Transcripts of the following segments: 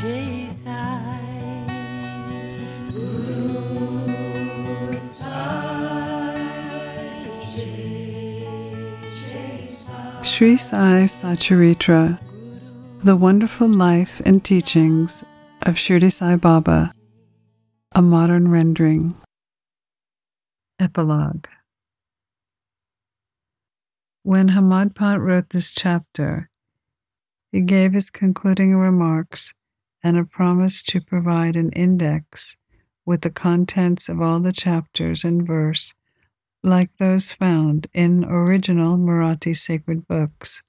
Sri Sai Satcharitra, The Wonderful Life and Teachings of Shirdi Sai Baba, a modern rendering. Epilogue When Hemadpant wrote this chapter, he gave his concluding remarks and a promise to provide an index with the contents of all the chapters in verse like those found in original Marathi sacred books.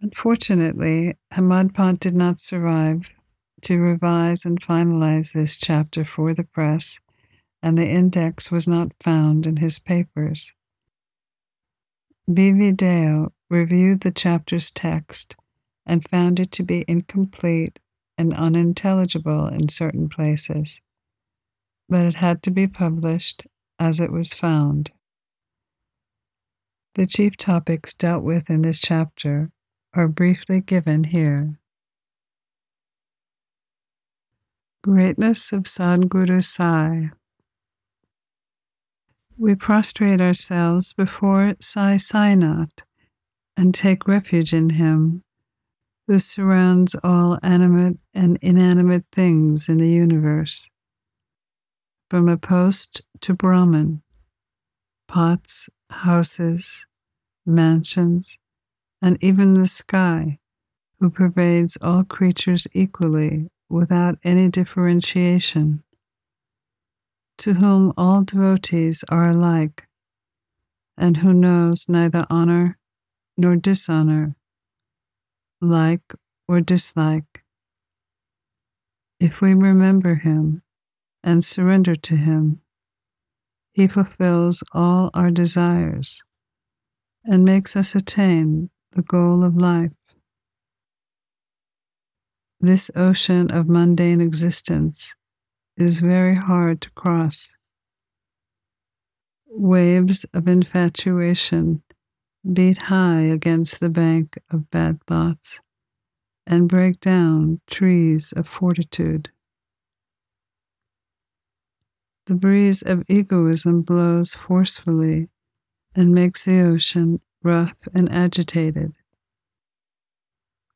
Unfortunately, Hemadpant did not survive to revise and finalize this chapter for the press, and the index was not found in his papers. B.V. Deo reviewed the chapter's text and found it to be incomplete and unintelligible in certain places, but it had to be published as it was found. The chief topics dealt with in this chapter are briefly given here. Greatness of Sadguru Sai. We prostrate ourselves before Sai Sainath and take refuge in him who surrounds all animate and inanimate things in the universe, from a post to Brahman, pots, houses, mansions, and even the sky, who pervades all creatures equally without any differentiation, to whom all devotees are alike, and who knows neither honor nor dishonor, like or dislike. If we remember him and surrender to him, he fulfills all our desires and makes us attain the goal of life. This ocean of mundane existence is very hard to cross. Waves of infatuation beat high against the bank of bad thoughts and break down trees of fortitude. The breeze of egoism blows forcefully and makes the ocean rough and agitated.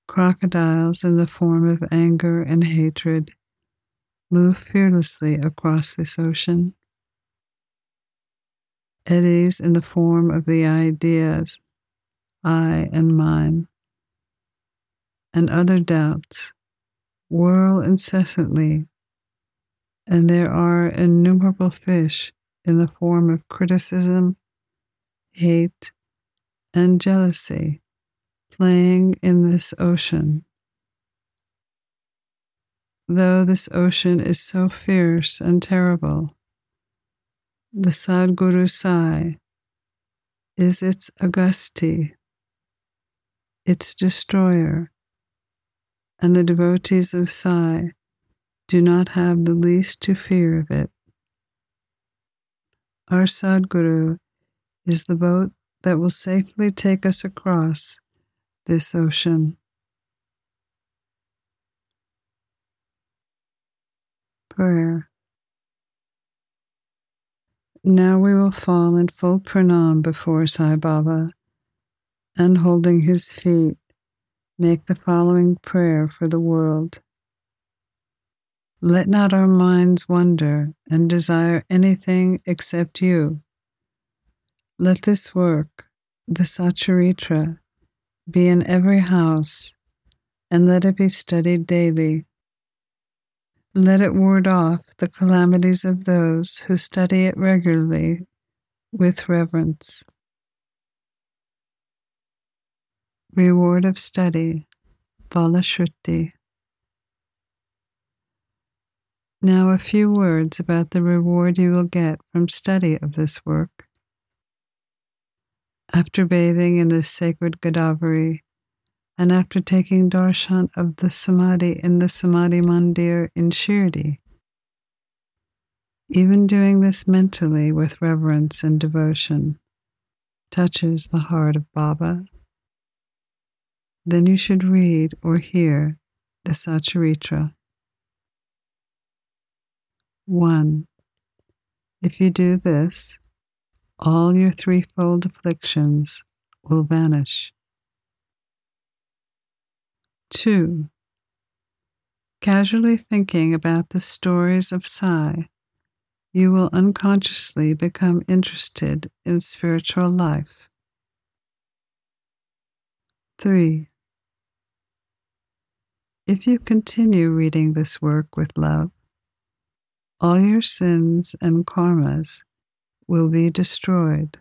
Crocodiles in the form of anger and hatred move fearlessly across this ocean. Eddies in the form of the ideas, I and mine, and other doubts whirl incessantly, and there are innumerable fish in the form of criticism, hate, and jealousy playing in this ocean. Though this ocean is so fierce and terrible, the Sadguru Sai is its Agasti, its destroyer, and the devotees of Sai do not have the least to fear of it. Our Sadguru is the boat that will safely take us across this ocean. Prayer. Now we will fall in full pranam before Sai Baba and holding his feet, make the following prayer for the world. Let not our minds wonder and desire anything except you. Let this work, the Satcharitra, be in every house, and let it be studied daily. Let it ward off the calamities of those who study it regularly with reverence. Reward of study, Phalashruti. Now, a few words about the reward you will get from study of this work. After bathing in the sacred Godavari, and after taking darshan of the Samadhi in the Samadhi Mandir in Shirdi, even doing this mentally with reverence and devotion touches the heart of Baba. then you should read or hear the Satcharitra. 1. If you do this, all your threefold afflictions will vanish. 2. Casually thinking about the stories of Sai, you will unconsciously become interested in spiritual life. 3. If you continue reading this work with love, all your sins and karmas will be destroyed.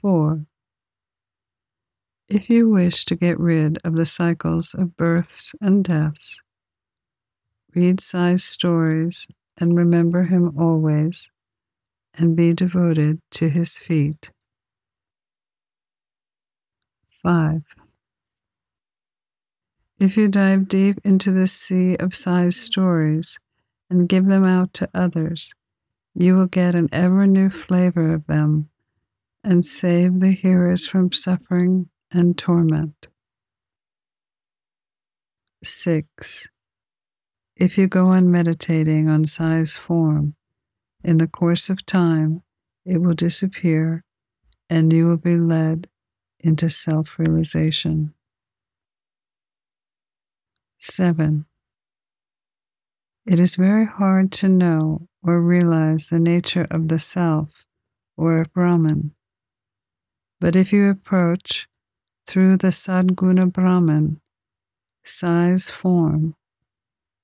4. If you wish to get rid of the cycles of births and deaths, read Sai's stories and remember him always, and be devoted to his feet. 5. If you dive deep into the sea of Sai's stories and give them out to others, you will get an ever new flavor of them and save the hearers from suffering and torment. 6. If you go on meditating on Sai's form, in the course of time, it will disappear and you will be led into self realization. 7. It is very hard to know or realize the nature of the self or of Brahman. But if you approach through the Sadguna Brahman, Sai's form,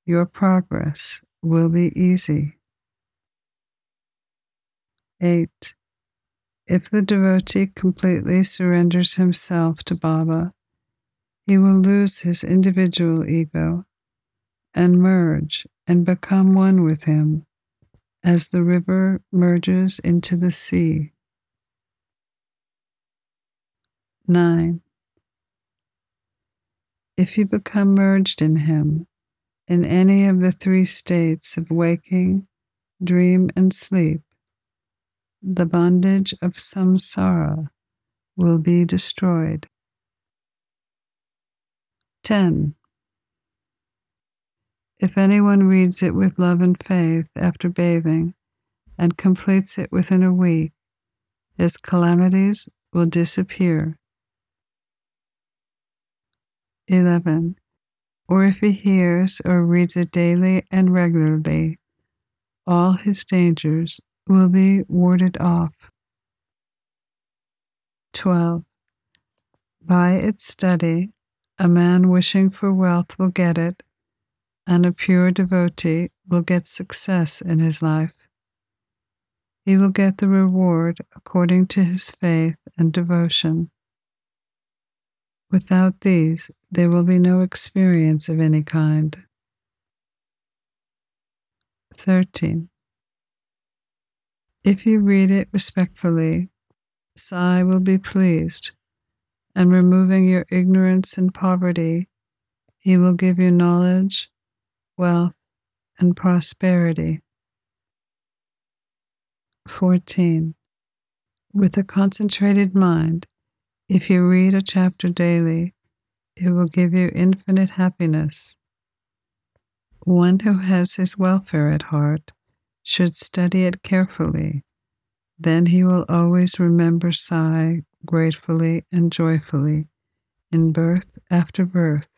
your progress will be easy. 8. If the devotee completely surrenders himself to Baba, he will lose his individual ego and merge and become one with him as the river merges into the sea. 9. If you become merged in him in any of the three states of waking, dream, and sleep, the bondage of samsara will be destroyed. 10. If anyone reads it with love and faith after bathing and completes it within a week, his calamities will disappear. 11. Or if he hears or reads it daily and regularly, all his dangers will be warded off. 12. By its study, a man wishing for wealth will get it, and a pure devotee will get success in his life. He will get the reward according to his faith and devotion. Without these, there will be no experience of any kind. 13. If you read it respectfully, Sai will be pleased and removing your ignorance and poverty, He will give you knowledge, wealth, and prosperity. 14. With a concentrated mind, if you read a chapter daily, it will give you infinite happiness. One who has his welfare at heart should study it carefully. Then he will always remember Sai gratefully and joyfully in birth after birth.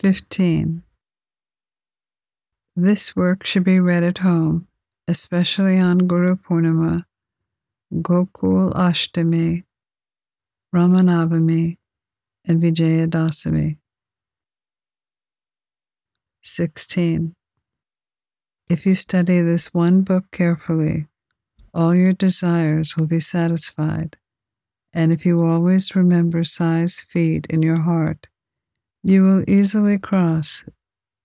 15. This work should be read at home, especially on Guru Purnima, Gokul Ashtami, Ramanavami, and Vijayadasami. 16. If you study this one book carefully, all your desires will be satisfied. And if you always remember Sai's feet in your heart, you will easily cross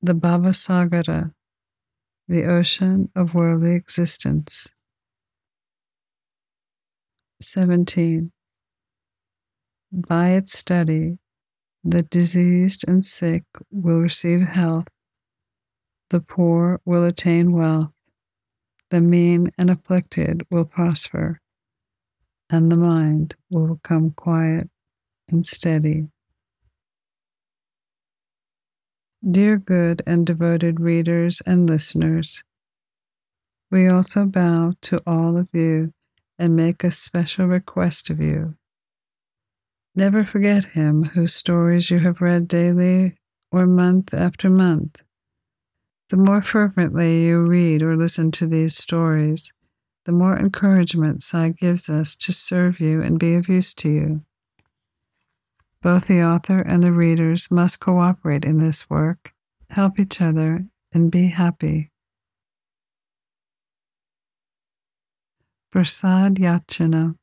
the Bhavasagara, the ocean of worldly existence. 17. By its study, the diseased and sick will receive health, the poor will attain wealth, the mean and afflicted will prosper, and the mind will become quiet and steady. Dear good and devoted readers and listeners, we also bow to all of you and make a special request of you. Never forget him whose stories you have read daily or month after month. The more fervently you read or listen to these stories, the more encouragement Sai gives us to serve you and be of use to you. Both the author and the readers must cooperate in this work, help each other, and be happy. Prasad Yachana.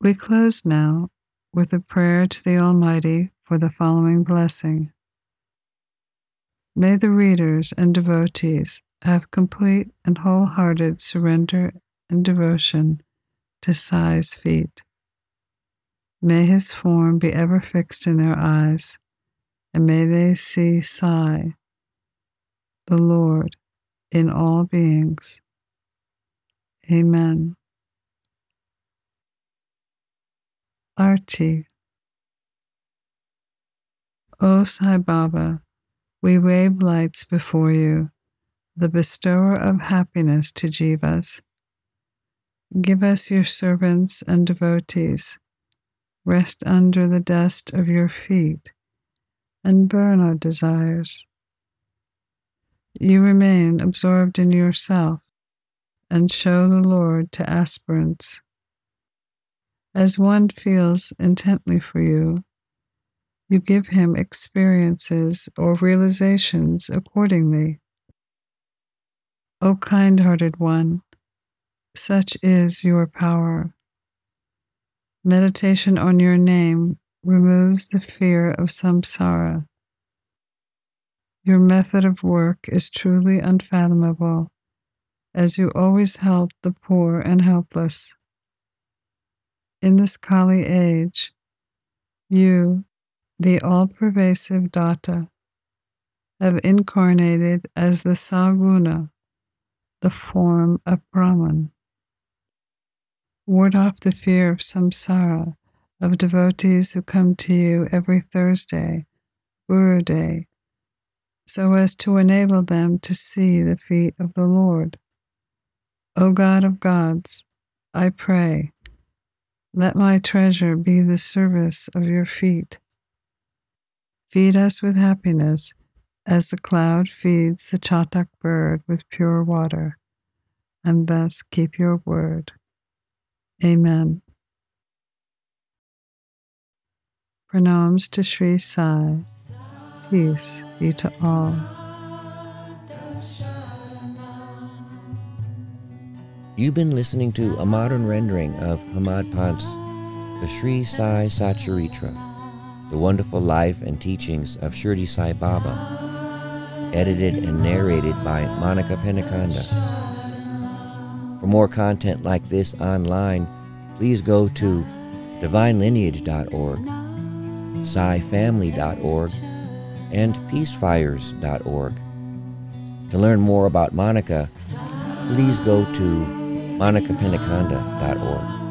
We close now with a prayer to the Almighty for the following blessing. May the readers and devotees have complete and wholehearted surrender and devotion to Sai's feet. May his form be ever fixed in their eyes, and may they see Sai, the Lord, in all beings. Amen. Arti. O Sai Baba, we wave lights before you, the bestower of happiness to jivas. Give us your servants and devotees rest under the dust of your feet, and burn our desires. You remain absorbed in yourself and show the Lord to aspirants. As one feels intently for you, you give him experiences or realizations accordingly. O kind hearted one, such is your power. Meditation on your name removes the fear of samsara. Your method of work is truly unfathomable, as you always help the poor and helpless. In this Kali age, you, the all pervasive Datta, have incarnated as the Saguna, the form of Brahman. Ward off the fear of samsara of devotees who come to you every Thursday, Guru Day, so as to enable them to see the feet of the Lord. O God of gods, I pray, let my treasure be the service of your feet. Feed us with happiness as the cloud feeds the chatak bird with pure water, and thus keep your word. Amen. Pranams to Sri Sai. Peace be to all. You've been listening to a modern rendering of Hemadpant's The Sri Sai Satcharitra, the wonderful life and teachings of Shirdi Sai Baba, edited and narrated by Monica Penikanda. For more content like this online, please go to divinelineage.org, SaiFamily.org, and peacefires.org. To learn more about Monica, please go to monicapenikanda.org.